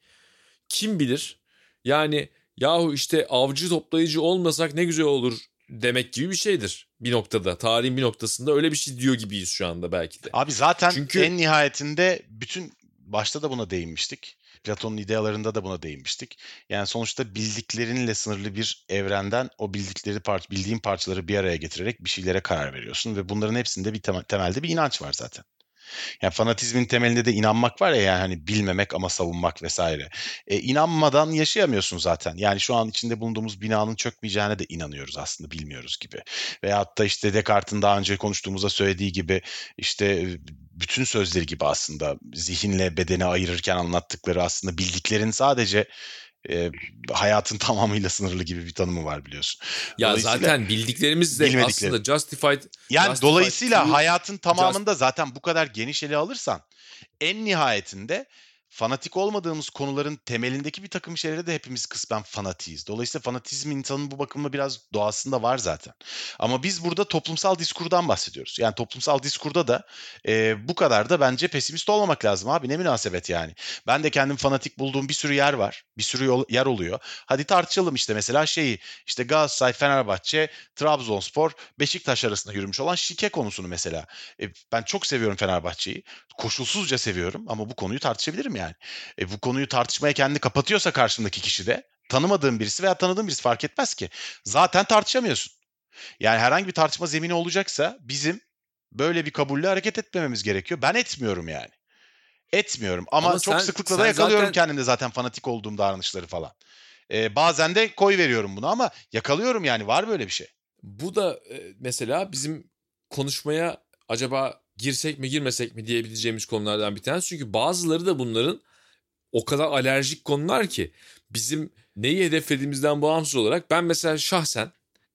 kim bilir yani yahu işte avcı toplayıcı olmasak ne güzel olur demek gibi bir şeydir bir noktada. Tarihin bir noktasında öyle bir şey diyor gibiyiz şu anda belki de. Abi zaten Çünkü- en nihayetinde bütün başta da buna değinmiştik. Platon'un idealarında da buna değinmiştik. Yani sonuçta bildiklerinle sınırlı bir evrenden o bildikleri par bildiğin parçaları bir araya getirerek bir şeylere karar veriyorsun ve bunların hepsinde bir temelde bir inanç var zaten. Yani fanatizmin temelinde de inanmak var ya yani hani bilmemek ama savunmak vesaire. E, inanmadan yaşayamıyorsun zaten. Yani şu an içinde bulunduğumuz binanın çökmeyeceğine de inanıyoruz aslında bilmiyoruz gibi. Veyahut da işte Descartes'in daha önce konuştuğumuzda söylediği gibi işte bütün sözleri gibi aslında zihinle bedeni ayırırken anlattıkları aslında bildiklerin sadece e, hayatın tamamıyla sınırlı gibi bir tanımı var biliyorsun. Ya zaten bildiklerimiz de aslında justified Yani Justified dolayısıyla truth, hayatın tamamında zaten bu kadar geniş ele alırsan en nihayetinde fanatik olmadığımız konuların temelindeki bir takım şeylere de hepimiz kısmen fanatiyiz. Dolayısıyla fanatizm insanın bu bakımda biraz doğasında var zaten. Ama biz burada toplumsal diskurdan bahsediyoruz. Yani toplumsal diskurda da e, bu kadar da bence pesimist olmamak lazım abi. Ne münasebet yani. Ben de kendim fanatik bulduğum bir sürü yer var. Bir sürü yol- yer oluyor. Hadi tartışalım işte mesela şeyi işte Galatasaray, Fenerbahçe, Trabzonspor, Beşiktaş arasında yürümüş olan şike konusunu mesela. E, ben çok seviyorum Fenerbahçe'yi. Koşulsuzca seviyorum ama bu konuyu tartışabilirim yani. E, bu konuyu tartışmaya kendini kapatıyorsa karşımdaki kişi de tanımadığım birisi veya tanıdığım birisi fark etmez ki. Zaten tartışamıyorsun. Yani herhangi bir tartışma zemini olacaksa bizim böyle bir kabulle hareket etmememiz gerekiyor. Ben etmiyorum yani. Etmiyorum ama, Ama çok sen- sıklıkla da yakalıyorum zaten- kendimde zaten fanatik olduğum davranışları falan. E, bazen de koy veriyorum bunu ama yakalıyorum yani var böyle bir şey. Bu da e, mesela bizim konuşmaya acaba girsek mi girmesek mi diyebileceğimiz konulardan bir tanesi. Çünkü bazıları da bunların o kadar alerjik konular ki bizim neyi hedeflediğimizden bağımsız olarak ben mesela şahsen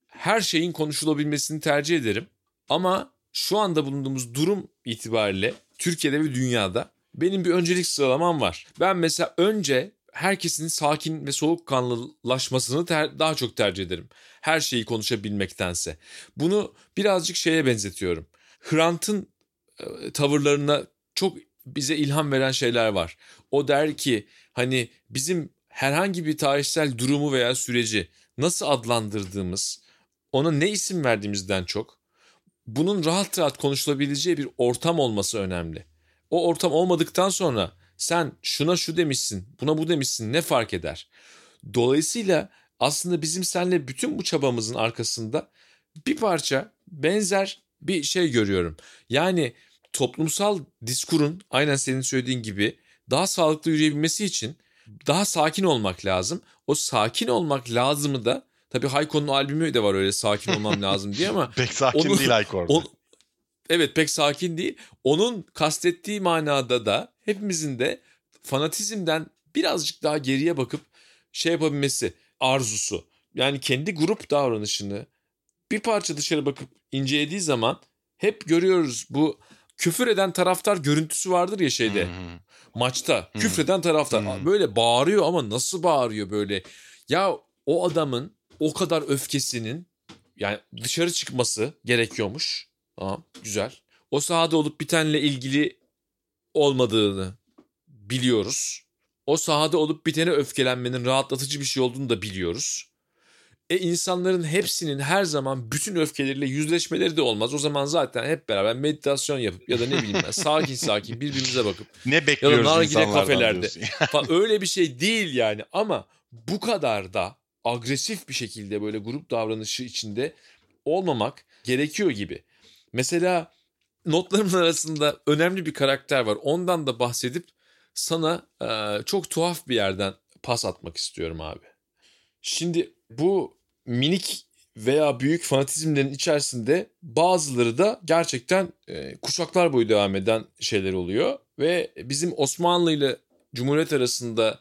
her şeyin konuşulabilmesini tercih ederim. Ama şu anda bulunduğumuz durum itibariyle Türkiye'de ve dünyada benim bir öncelik sıralamam var. Ben mesela önce herkesin sakin ve soğukkanlılaşmasını ter- daha çok tercih ederim. Her şeyi konuşabilmektense. Bunu birazcık şeye benzetiyorum. Hrant'ın tavırlarına çok bize ilham veren şeyler var. O der ki hani bizim herhangi bir tarihsel durumu veya süreci nasıl adlandırdığımız, ona ne isim verdiğimizden çok bunun rahat rahat konuşulabileceği bir ortam olması önemli. O ortam olmadıktan sonra sen şuna şu demişsin, buna bu demişsin ne fark eder? Dolayısıyla aslında bizim seninle bütün bu çabamızın arkasında bir parça benzer bir şey görüyorum. Yani toplumsal diskurun aynen senin söylediğin gibi daha sağlıklı yürüyebilmesi için daha sakin olmak lazım. O sakin olmak lazımı da tabii Hayko'nun albümü de var öyle sakin olmam *laughs* lazım diye ama Pek sakin Onu- değil Ayko orada. on, evet pek sakin değil. Onun kastettiği manada da hepimizin de fanatizmden birazcık daha geriye bakıp şey yapabilmesi arzusu. Yani kendi grup davranışını bir parça dışarı bakıp incelediği zaman hep görüyoruz bu küfür eden taraftar görüntüsü vardır ya şeyde. Hı. maçta Hı. küfreden taraftar. Hı. böyle bağırıyor ama nasıl bağırıyor böyle? Ya o adamın o kadar öfkesinin yani dışarı çıkması gerekiyormuş. Tamam güzel. O sahada olup bitenle ilgili olmadığını biliyoruz. O sahada olup bitene öfkelenmenin rahatlatıcı bir şey olduğunu da biliyoruz e insanların hepsinin her zaman bütün öfkeleriyle yüzleşmeleri de olmaz. O zaman zaten hep beraber meditasyon yapıp ya da ne bileyim ben sakin sakin birbirimize bakıp *laughs* Ne bekliyoruz nargile insanlardan kafelerde. diyorsun. Fa- öyle bir şey değil yani ama bu kadar da agresif bir şekilde böyle grup davranışı içinde olmamak gerekiyor gibi. Mesela notlarımın arasında önemli bir karakter var. Ondan da bahsedip sana e, çok tuhaf bir yerden pas atmak istiyorum abi. Şimdi bu minik veya büyük fanatizmlerin içerisinde bazıları da gerçekten e, kuşaklar boyu devam eden şeyler oluyor ve bizim Osmanlı ile Cumhuriyet arasında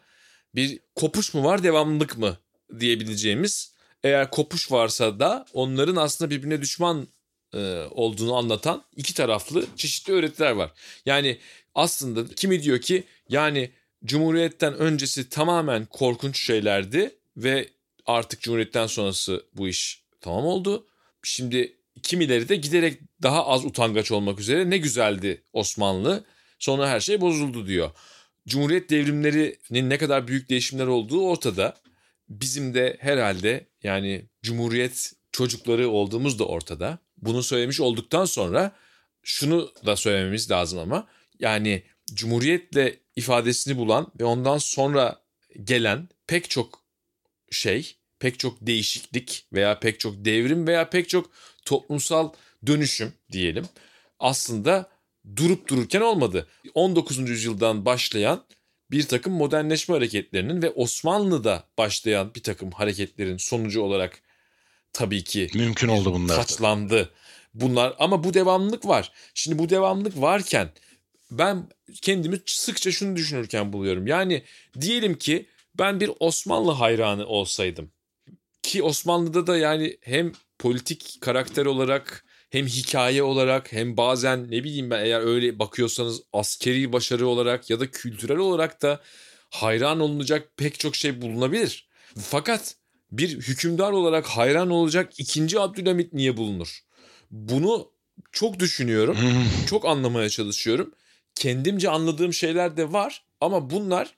bir kopuş mu var devamlılık mı diyebileceğimiz eğer kopuş varsa da onların aslında birbirine düşman e, olduğunu anlatan iki taraflı çeşitli öğretiler var. Yani aslında kimi diyor ki yani Cumhuriyet'ten öncesi tamamen korkunç şeylerdi ve artık Cumhuriyet'ten sonrası bu iş tamam oldu. Şimdi kimileri de giderek daha az utangaç olmak üzere ne güzeldi Osmanlı sonra her şey bozuldu diyor. Cumhuriyet devrimlerinin ne kadar büyük değişimler olduğu ortada. bizim de herhalde yani Cumhuriyet çocukları olduğumuz da ortada. Bunu söylemiş olduktan sonra şunu da söylememiz lazım ama yani Cumhuriyetle ifadesini bulan ve ondan sonra gelen pek çok şey, pek çok değişiklik veya pek çok devrim veya pek çok toplumsal dönüşüm diyelim aslında durup dururken olmadı. 19. yüzyıldan başlayan bir takım modernleşme hareketlerinin ve Osmanlı'da başlayan bir takım hareketlerin sonucu olarak tabii ki Mümkün oldu bunlar. taçlandı. Bunlar ama bu devamlılık var. Şimdi bu devamlılık varken ben kendimi sıkça şunu düşünürken buluyorum. Yani diyelim ki ben bir Osmanlı hayranı olsaydım ki Osmanlı'da da yani hem politik karakter olarak hem hikaye olarak hem bazen ne bileyim ben eğer öyle bakıyorsanız askeri başarı olarak ya da kültürel olarak da hayran olunacak pek çok şey bulunabilir. Fakat bir hükümdar olarak hayran olacak ikinci Abdülhamit niye bulunur? Bunu çok düşünüyorum, Hmm. çok anlamaya çalışıyorum. Kendimce anladığım şeyler de var ama bunlar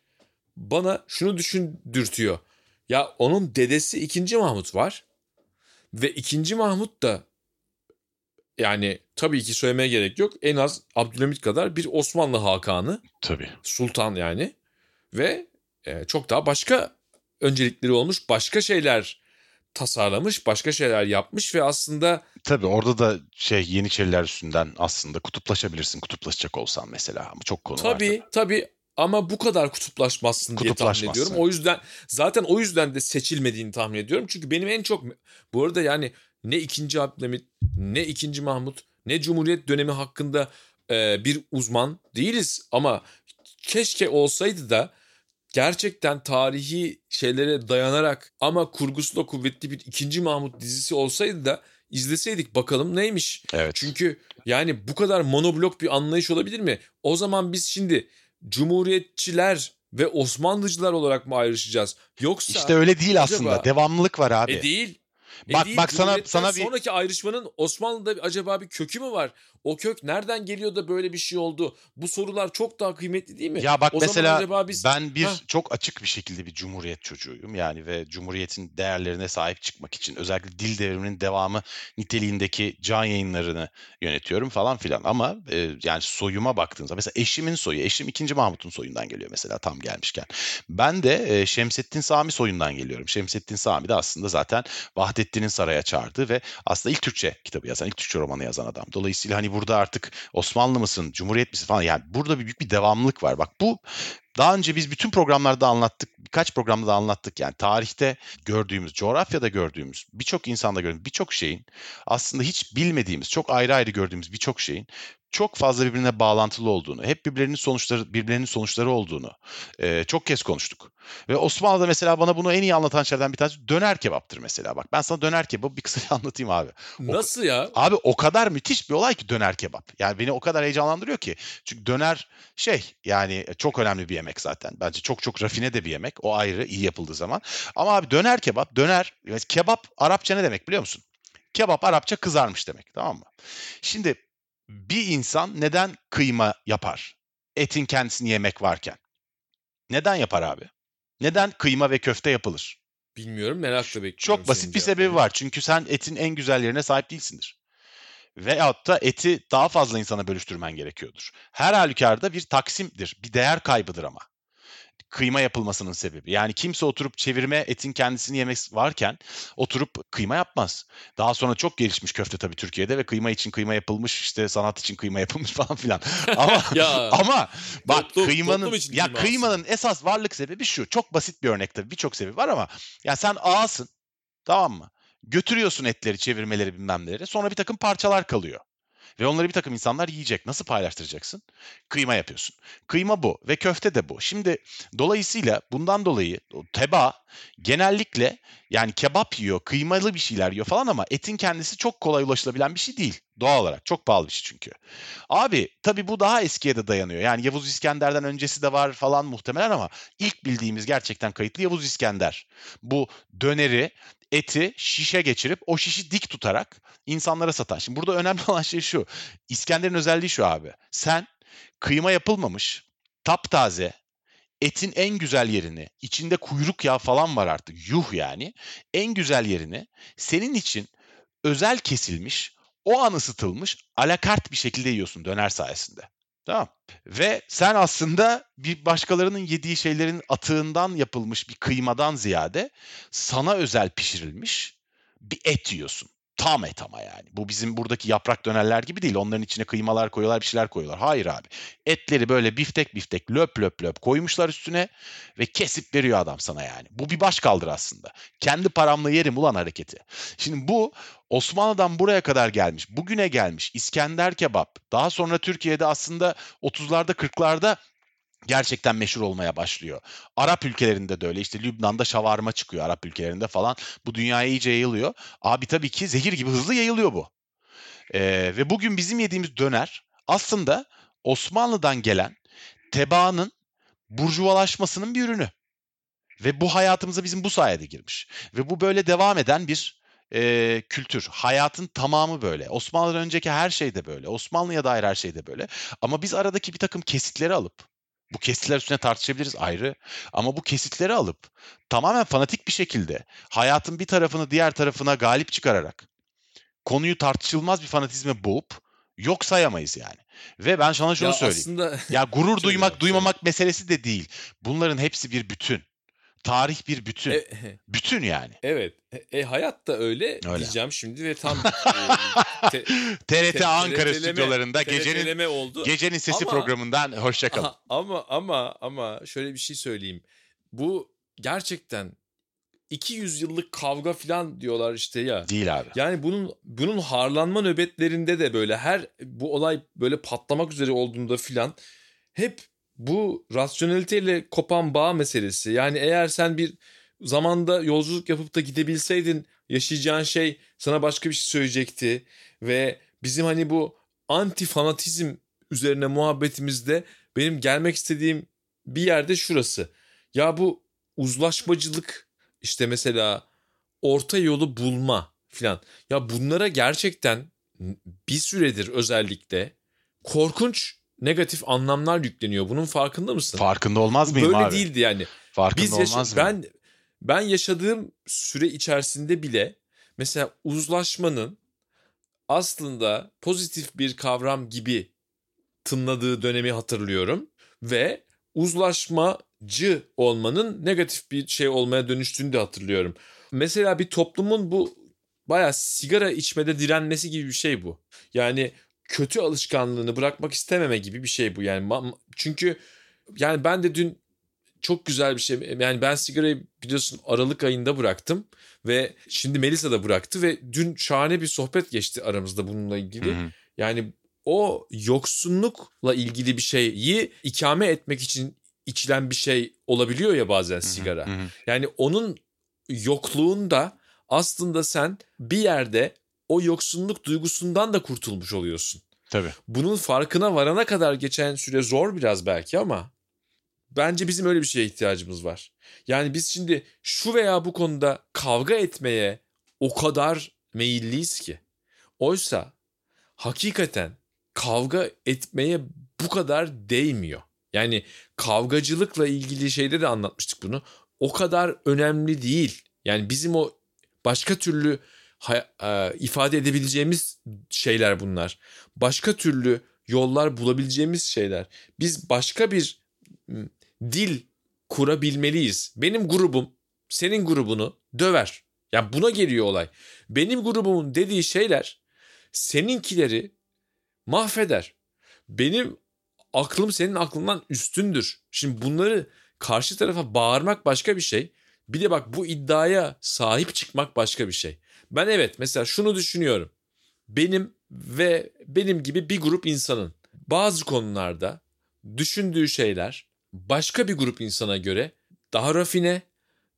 bana şunu düşündürtüyor. Ya onun dedesi 2. Mahmut var ve 2. Mahmut da yani tabii ki söylemeye gerek yok. En az Abdülhamit kadar bir Osmanlı hakanı, Tabii. sultan yani ve e, çok daha başka öncelikleri olmuş, başka şeyler tasarlamış, başka şeyler yapmış ve aslında Tabii orada da şey Yeniçeriler üstünden aslında kutuplaşabilirsin kutuplaşacak olsan mesela ama çok konu var. tabii tabii ama bu kadar kutuplaşmazsın diye tahmin ediyorum. O yüzden zaten o yüzden de seçilmediğini tahmin ediyorum. Çünkü benim en çok bu arada yani ne 2. Abdülhamit ne 2. Mahmut ne Cumhuriyet dönemi hakkında e, bir uzman değiliz ama keşke olsaydı da gerçekten tarihi şeylere dayanarak ama kurgusu da kuvvetli bir 2. Mahmut dizisi olsaydı da izleseydik bakalım neymiş. Evet. Çünkü yani bu kadar monoblok bir anlayış olabilir mi? O zaman biz şimdi Cumhuriyetçiler ve Osmanlıcılar olarak mı ayrışacağız? Yoksa İşte öyle değil aslında. acaba- Devamlılık var abi. e değil. E Bak- değil, bak sana- sana bir- sonraki ayrışmanın Osmanlı'da acaba bir kökü mü var? O kök nereden geliyor da böyle bir şey oldu? Bu sorular çok daha kıymetli değil mi? Ya bak o mesela acaba biz ben bir Ha. çok açık bir şekilde bir cumhuriyet çocuğuyum yani ve cumhuriyetin değerlerine sahip çıkmak için özellikle dil devriminin devamı niteliğindeki can yayınlarını yönetiyorum falan filan ama e, yani soyuma baktığınızda mesela eşimin soyu eşim 2. Mahmut'un soyundan geliyor mesela tam gelmişken ben de e, Şemsettin Sami soyundan geliyorum Şemsettin Sami de aslında zaten Vahdettin'in saraya çağırdığı ve aslında ilk Türkçe kitabı yazan ilk Türkçe romanı yazan adam dolayısıyla hani burada artık Osmanlı mısın Cumhuriyet misin falan yani burada bir büyük bir devamlılık var bak bu daha önce biz bütün programlarda anlattık, birkaç programda da anlattık. Yani tarihte gördüğümüz, coğrafyada gördüğümüz, birçok insanda gördüğümüz birçok şeyin aslında hiç bilmediğimiz, çok ayrı ayrı gördüğümüz birçok şeyin çok fazla birbirine bağlantılı olduğunu, hep birbirlerinin sonuçları birbirlerinin sonuçları olduğunu e, çok kez konuştuk. Ve Osmanlı'da mesela bana bunu en iyi anlatan şeylerden bir tanesi döner kebaptır mesela. Bak ben sana döner kebabı bir kısaca *laughs* anlatayım abi. nasıl ya? Abi o kadar müthiş bir olay ki döner kebap. Yani beni o kadar heyecanlandırıyor ki. Çünkü döner şey yani çok önemli bir yemek zaten. Bence çok çok rafine de bir yemek. O ayrı iyi yapıldığı zaman. Ama abi döner kebap, döner kebap Arapça ne demek biliyor musun? Kebap Arapça kızarmış demek tamam mı? Şimdi bir insan neden kıyma yapar? Etin kendisini yemek varken. Neden yapar abi? Neden kıyma ve köfte yapılır? Bilmiyorum merakla bekliyorum. Çok basit bir sebebi var. Çünkü sen etin en güzellerine sahip değilsindir. Veyahut da eti daha fazla insana bölüştürmen gerekiyordur. Her halükarda bir taksimdir, bir değer kaybıdır ama. Kıyma yapılmasının sebebi. Yani kimse oturup çevirme etin kendisini yemek varken oturup kıyma yapmaz. Daha sonra çok gelişmiş köfte tabii Türkiye'de ve kıyma için kıyma yapılmış, işte sanat için kıyma yapılmış *laughs* falan filan. Ama *laughs* Ya. ama bak Toplum- kıymanın toplum için ya kıyma kıymanın esas varlık sebebi şu. Çok basit bir örnek tabii. Birçok sebebi var ama ya sen ağasın. Tamam mı? Götürüyorsun etleri, çevirmeleri bilmem neleri. Sonra bir takım parçalar kalıyor. Ve onları bir takım insanlar yiyecek. Nasıl paylaştıracaksın? Kıyma yapıyorsun. Kıyma bu ve köfte de bu. Şimdi dolayısıyla bundan dolayı teba genellikle yani kebap yiyor, kıymalı bir şeyler yiyor falan ama etin kendisi çok kolay ulaşılabilen bir şey değil. Doğal olarak çok pahalı bir şey çünkü. Abi tabii bu daha eskiye de dayanıyor. Yani Yavuz İskender'den öncesi de var falan muhtemelen ama ilk bildiğimiz gerçekten kayıtlı Yavuz İskender. Bu döneri eti şişe geçirip o şişi dik tutarak insanlara satan. Şimdi burada önemli *laughs* olan şey şu. İskender'in özelliği şu abi. Sen kıyma yapılmamış, taptaze, etin en güzel yerini, içinde kuyruk yağı falan var artık. Yuh yani. En güzel yerini senin için özel kesilmiş, o an ısıtılmış alakart bir şekilde yiyorsun döner sayesinde. Tamam. Ve sen aslında bir başkalarının yediği şeylerin atığından yapılmış bir kıymadan ziyade sana özel pişirilmiş bir et yiyorsun. Tam et ama yani. Bu bizim buradaki yaprak dönerler gibi değil. Onların içine kıymalar koyuyorlar, bir şeyler koyuyorlar. Hayır abi. Etleri böyle biftek biftek löp löp löp koymuşlar üstüne ve kesip veriyor adam sana yani. Bu bir baş kaldır aslında. Kendi paramla yerim ulan hareketi. Şimdi bu Osmanlı'dan buraya kadar gelmiş, bugüne gelmiş İskender kebap. Daha sonra Türkiye'de aslında 30'larda 40'larda gerçekten meşhur olmaya başlıyor. Arap ülkelerinde de öyle. İşte Lübnan'da şavarma çıkıyor Arap ülkelerinde falan. Bu dünyaya iyice yayılıyor. Abi tabii ki zehir gibi hızlı yayılıyor bu. Ee, ve bugün bizim yediğimiz döner aslında Osmanlı'dan gelen tebaanın burjuvalaşmasının bir ürünü. Ve bu hayatımıza bizim bu sayede girmiş. Ve bu böyle devam eden bir e, kültür. Hayatın tamamı böyle. Osmanlı'dan önceki her şey de böyle. Osmanlı'ya dair her şey de böyle. Ama biz aradaki bir takım kesitleri alıp bu kesitler üstüne tartışabiliriz ayrı. Ama bu kesitleri alıp tamamen fanatik bir şekilde hayatın bir tarafını diğer tarafına galip çıkararak konuyu tartışılmaz bir fanatizme boğup yok sayamayız yani. Ve ben sana şunu Ya söyleyeyim. aslında Ya gurur *laughs* duymak duymamak meselesi de değil. Bunların hepsi bir bütün. Tarih bir bütün. E, Bütün yani. evet. E, hayat da öyle, Öyle. diyeceğim şimdi ve tam *laughs* e, te- TRT te- Ankara stüdyolarında gecenin oldu. gecenin sesi Ama- programından hoşça kalın. Ama ama ama şöyle bir şey söyleyeyim. Bu gerçekten 200 yıllık kavga falan diyorlar işte ya. Değil abi. Yani bunun bunun harlanma nöbetlerinde de böyle her bu olay böyle patlamak üzere olduğunda filan hep bu rasyoneliteyle kopan bağ meselesi. Yani eğer sen bir zamanda yolculuk yapıp da gidebilseydin yaşayacağın şey sana başka bir şey söyleyecekti ve bizim hani bu anti fanatizm üzerine muhabbetimizde benim gelmek istediğim bir yerde şurası. Ya bu uzlaşmacılık işte mesela orta yolu bulma filan. Ya bunlara gerçekten bir süredir özellikle korkunç negatif anlamlar yükleniyor. Bunun farkında mısın? Farkında olmaz mıyım Böyle abi? değildi yani. Farkında Biz yaşa- olmaz mıyım? ben ben yaşadığım süre içerisinde bile mesela uzlaşmanın aslında pozitif bir kavram gibi tınladığı dönemi hatırlıyorum ve uzlaşmacı olmanın negatif bir şey olmaya dönüştüğünü de hatırlıyorum. Mesela bir toplumun bu bayağı sigara içmede direnmesi gibi bir şey bu. Yani kötü alışkanlığını bırakmak istememe gibi bir şey bu. Yani çünkü yani ben de dün çok güzel bir şey. Yani ben sigarayı biliyorsun Aralık ayında bıraktım ve şimdi Melisa da bıraktı ve dün şahane bir sohbet geçti aramızda bununla ilgili. Hı hı. Yani o yoksunlukla ilgili bir şeyi ikame etmek için içilen bir şey olabiliyor ya bazen sigara. Hı hı. Yani onun yokluğunda aslında sen bir yerde o yoksunluk duygusundan da kurtulmuş oluyorsun. Tabii. Bunun farkına varana kadar geçen süre zor biraz belki ama bence bizim öyle bir şeye ihtiyacımız var. Yani biz şimdi şu veya bu konuda kavga etmeye o kadar meyilliyiz ki. Oysa hakikaten kavga etmeye bu kadar değmiyor. Yani kavgacılıkla ilgili şeyde de anlatmıştık bunu. O kadar önemli değil. Yani bizim o başka türlü e, ifade edebileceğimiz şeyler bunlar. Başka türlü yollar bulabileceğimiz şeyler. Biz başka bir dil kurabilmeliyiz. Benim grubum senin grubunu döver. Yani buna geliyor olay. Benim grubumun dediği şeyler seninkileri mahveder. Benim aklım senin aklından üstündür. Şimdi bunları karşı tarafa bağırmak başka bir şey. Bir de bak bu iddiaya sahip çıkmak başka bir şey. Ben evet mesela şunu düşünüyorum. Benim ve benim gibi bir grup insanın bazı konularda düşündüğü şeyler başka bir grup insana göre daha rafine,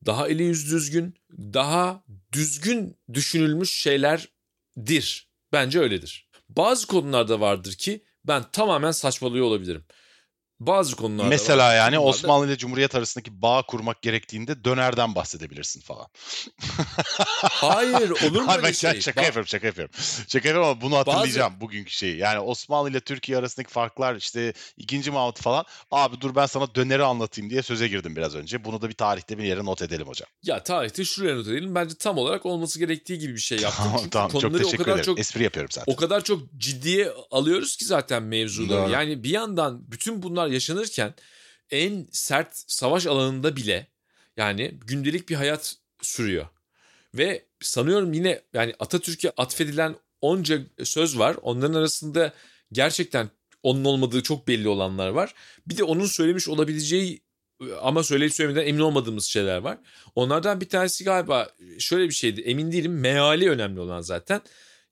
daha eli yüz düzgün, daha düzgün düşünülmüş şeylerdir. Bence öyledir. Bazı konularda vardır ki ben tamamen saçmalıyor olabilirim. Bazı konularda Mesela var. yani Konularda- Osmanlı ile Cumhuriyet arasındaki bağ kurmak gerektiğinde dönerden bahsedebilirsin falan. *laughs* Hayır olur mu Hayır, öyle şey? şaka Ba- yapıyorum şaka yapıyorum. Şaka yapıyorum ama bunu hatırlayacağım bugünkü şeyi. Yani Osmanlı ile Türkiye arasındaki farklar işte ikinci Mahmut falan. Abi dur ben sana döneri anlatayım diye söze girdim biraz önce. Bunu da bir tarihte bir yere not edelim hocam. Ya tarihte şuraya not edelim. Bence tam olarak olması gerektiği gibi bir şey yaptım. Tamam Çünkü tamam çok konuları o teşekkür kadar ederim. çok Espri yapıyorum zaten. o kadar çok ciddiye alıyoruz ki zaten mevzuları. Doğru. Yani bir yandan bütün bunlar yaşanırken en sert savaş alanında bile yani gündelik bir hayat sürüyor. Ve sanıyorum yine yani Atatürk'e atfedilen onca söz var. Onların arasında gerçekten onun olmadığı çok belli olanlar var. Bir de onun söylemiş olabileceği ama söyleyip söylemeden emin olmadığımız şeyler var. Onlardan bir tanesi galiba şöyle bir şeydi. Emin değilim. Meali önemli olan zaten.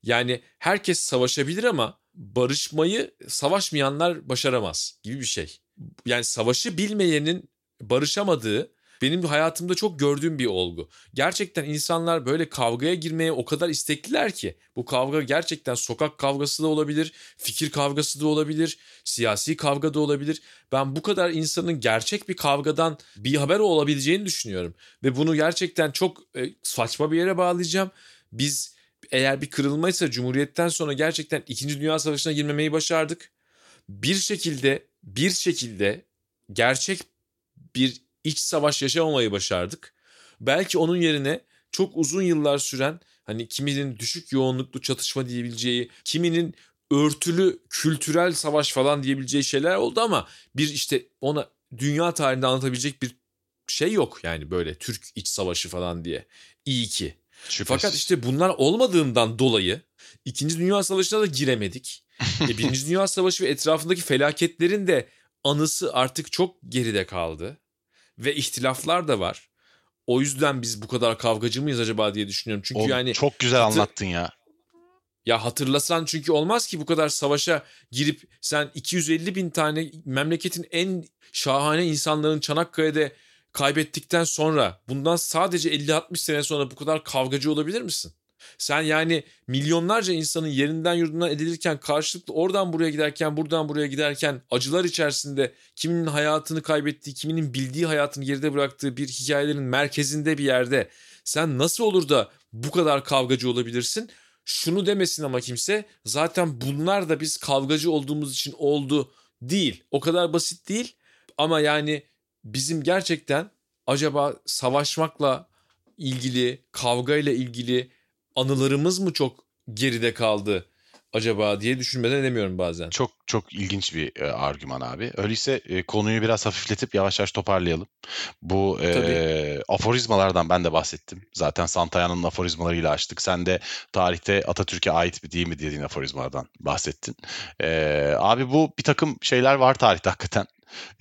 Yani herkes savaşabilir ama barışmayı savaşmayanlar başaramaz gibi bir şey. Yani savaşı bilmeyenin barışamadığı benim hayatımda çok gördüğüm bir olgu. Gerçekten insanlar böyle kavgaya girmeye o kadar istekliler ki bu kavga gerçekten sokak kavgası da olabilir, fikir kavgası da olabilir, siyasi kavga da olabilir. Ben bu kadar insanın gerçek bir kavgadan bir haber olabileceğini düşünüyorum ve bunu gerçekten çok e, saçma bir yere bağlayacağım. Biz eğer bir kırılmaysa Cumhuriyet'ten sonra gerçekten 2. Dünya Savaşı'na girmemeyi başardık. Bir şekilde bir şekilde gerçek bir iç savaş yaşamamayı başardık. Belki onun yerine çok uzun yıllar süren hani kiminin düşük yoğunluklu çatışma diyebileceği, kiminin örtülü kültürel savaş falan diyebileceği şeyler oldu ama bir işte ona dünya tarihinde anlatabilecek bir şey yok yani böyle Türk iç savaşı falan diye. İyi ki. Şüphesiz. Fakat işte bunlar olmadığından dolayı İkinci Dünya Savaşı'na da giremedik. e, Birinci *laughs* Dünya Savaşı ve etrafındaki felaketlerin de anısı artık çok geride kaldı. Ve ihtilaflar da var. O yüzden biz bu kadar kavgacı mıyız acaba diye düşünüyorum. Çünkü Oğlum, yani çok güzel hatır- anlattın ya. ya hatırlasan çünkü olmaz ki bu kadar savaşa girip sen 250 bin tane memleketin en şahane insanların Çanakkale'de kaybettikten sonra bundan sadece 50-60 sene sonra bu kadar kavgacı olabilir misin? Sen yani milyonlarca insanın yerinden yurdundan edilirken karşılıklı oradan buraya giderken buradan buraya giderken acılar içerisinde kiminin hayatını kaybettiği kiminin bildiği hayatını geride bıraktığı bir hikayelerin merkezinde bir yerde sen nasıl olur da bu kadar kavgacı olabilirsin? Şunu demesin ama kimse zaten bunlar da biz kavgacı olduğumuz için oldu değil. O kadar basit değil ama yani bizim gerçekten acaba savaşmakla ilgili, kavgayla ilgili anılarımız mı çok geride kaldı acaba diye düşünmeden edemiyorum bazen. Çok çok ilginç bir e, argüman abi. Öyleyse e, konuyu biraz hafifletip yavaş yavaş toparlayalım. Bu e, Tabii. aforizmalardan ben de bahsettim. Zaten Santaya'nın aforizmalarıyla açtık. Sen de tarihte Atatürk'e ait mi değil mi dediğin aforizmalardan bahsettin. E, abi bu bir takım şeyler var tarihte hakikaten.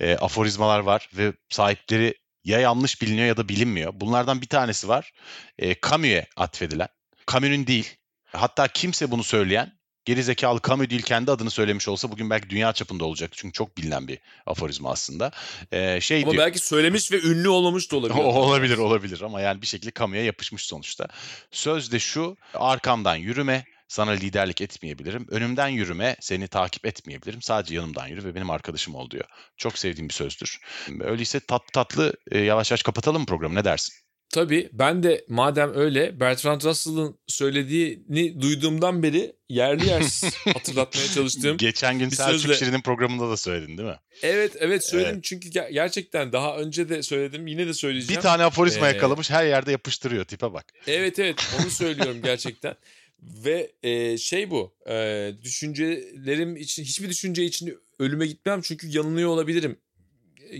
E, aforizmalar var ve sahipleri ya yanlış biliniyor ya da bilinmiyor. Bunlardan bir tanesi var. E, Camus'e atfedilen. Camus'un değil. Hatta kimse bunu söyleyen geri zekalı Camus değil kendi adını söylemiş olsa bugün belki dünya çapında olacaktı. Çünkü çok bilinen bir aforizma aslında. Ee, şey Ama diyor. belki söylemiş ve ünlü olamamış da olabilir. O- *laughs* olabilir olabilir ama yani bir şekilde kamuya yapışmış sonuçta. Söz de şu arkamdan yürüme sana liderlik etmeyebilirim. Önümden yürüme seni takip etmeyebilirim. Sadece yanımdan yürü ve benim arkadaşım ol diyor. Çok sevdiğim bir sözdür. Öyleyse tatlı tatlı e, yavaş yavaş kapatalım mı programı ne dersin? Tabii ben de madem öyle Bertrand Russell'ın söylediğini duyduğumdan beri yerli yersiz *laughs* hatırlatmaya çalıştığım. Geçen gün Selçuk sözle- Şirin'in programında da söyledin değil mi? Evet evet söyledim çünkü ger- gerçekten daha önce de söyledim yine de söyleyeceğim. Bir tane aforizma Ee, yakalamış her yerde yapıştırıyor tipe bak. Evet evet onu söylüyorum gerçekten. *laughs* Ve e, şey bu e, düşüncelerim için hiçbir düşünce için ölüme gitmem çünkü yanılıyor olabilirim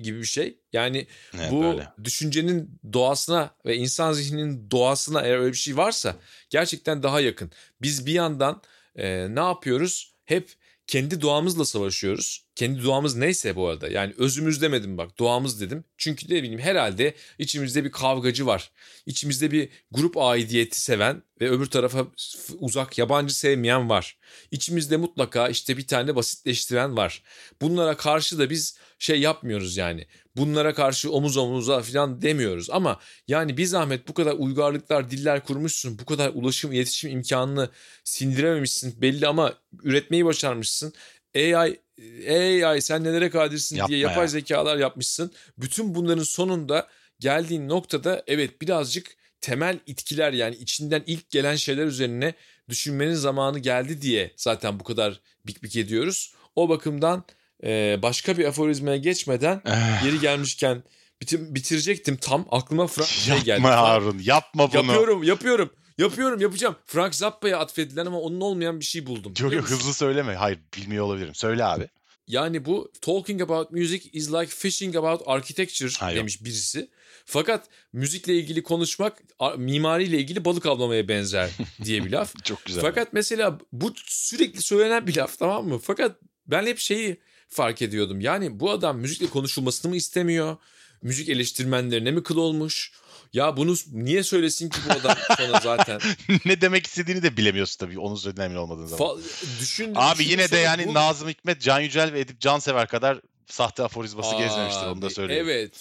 gibi bir şey. Yani Evet, bu öyle. düşüncenin doğasına ve insan zihninin doğasına eğer öyle bir şey varsa gerçekten daha yakın. Biz bir yandan e, ne yapıyoruz? Hep kendi doğamızla savaşıyoruz. Kendi doğamız neyse bu arada. Yani özümüz demedim bak doğamız dedim. Çünkü ne bileyim herhalde içimizde bir kavgacı var. İçimizde bir grup aidiyeti seven ve öbür tarafa uzak yabancı sevmeyen var. İçimizde mutlaka işte bir tane basitleştiren var. Bunlara karşı da biz şey yapmıyoruz yani. Bunlara karşı omuz omuza falan demiyoruz ama yani bir zahmet bu kadar uygarlıklar, diller kurmuşsun, bu kadar ulaşım, iletişim imkanını sindirememişsin belli ama üretmeyi başarmışsın. AI AI sen nelere kadirsin Yapma diye yapay ya. zekalar yapmışsın. Bütün bunların sonunda geldiğin noktada evet birazcık temel itkiler yani içinden ilk gelen şeyler üzerine düşünmenin zamanı geldi diye zaten bu kadar bik bik ediyoruz. O bakımdan e, başka bir aforizmaya geçmeden Eh, yeri gelmişken bitir, bitirecektim tam aklıma Frank şey yapma geldi. Harun yapma bunu. Yapıyorum, yapıyorum. Yapıyorum, yapacağım. Frank Zappa'ya atfedilen ama onun olmayan bir şey buldum. Yok yok hızlı söyleme. Hayır bilmiyor olabilirim. Söyle abi. Yani bu talking about music is like fishing about architecture Ha, yok. demiş birisi. Fakat müzikle ilgili konuşmak mimariyle ilgili balık avlamaya benzer *laughs* diye bir laf. Çok güzel. Fakat mesela bu sürekli söylenen bir laf tamam mı? Fakat ben hep şeyi fark ediyordum. Yani bu adam müzikle konuşulmasını mı istemiyor? Müzik eleştirmenlerine mi kıl olmuş? Ya bunu niye söylesin ki bu adam sonra zaten? *laughs* ne demek istediğini de bilemiyorsun tabii. Onun söylediğinden emin olmadığın zaman. Fa- düşün, Abi yine de yani bu- Nazım Hikmet, Can Yücel ve Edip Cansever kadar sahte aforizması Abi, gezmemiştir. Onu da söyleyeyim. Evet.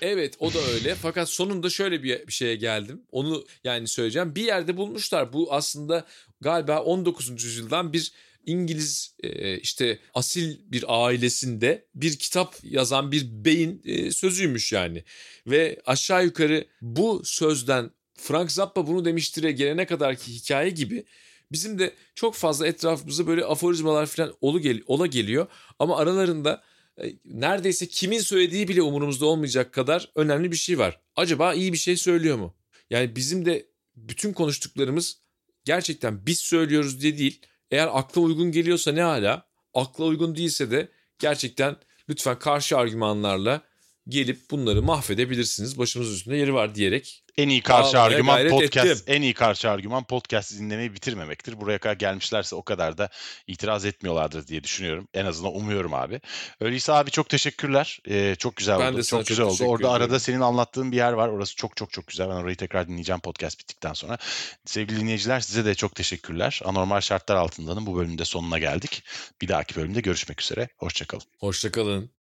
Evet o da öyle. *laughs* Fakat sonunda şöyle bir, bir şeye geldim. Onu yani söyleyeceğim. Bir yerde bulmuşlar. Bu aslında galiba 19. yüzyıldan bir İngiliz e, işte asil bir ailesinde bir kitap yazan bir beyin e, sözüymüş yani. Ve aşağı yukarı bu sözden Frank Zappa bunu demiştire gelene kadarki hikaye gibi bizim de çok fazla etrafımızda böyle aforizmalar falan ola geliyor. Ama aralarında e, neredeyse kimin söylediği bile umurumuzda olmayacak kadar önemli bir şey var. Acaba iyi bir şey söylüyor mu? Yani bizim de bütün konuştuklarımız gerçekten biz söylüyoruz diye değil. Eğer akla uygun geliyorsa ne hala, akla uygun değilse de gerçekten lütfen karşı argümanlarla gelip bunları mahvedebilirsiniz. Başımız üstünde yeri var diyerek En iyi karşı argüman podcast. ettim. En iyi karşı argüman podcast dinlemeyi bitirmemektir. Buraya kadar gelmişlerse o kadar da itiraz etmiyorlardır diye düşünüyorum. En azından umuyorum abi. Öyleyse abi çok teşekkürler. Ee, çok güzel Ben oldu. Çok çok güzel oldu. Orada arada senin anlattığın bir yer var. Orası çok çok çok güzel. Ben orayı tekrar dinleyeceğim podcast bittikten sonra. Sevgili dinleyiciler size de çok teşekkürler. Anormal şartlar altındanın bu bölümde sonuna geldik. Bir dahaki bölümde görüşmek üzere. Hoşçakalın. hoşçakalın.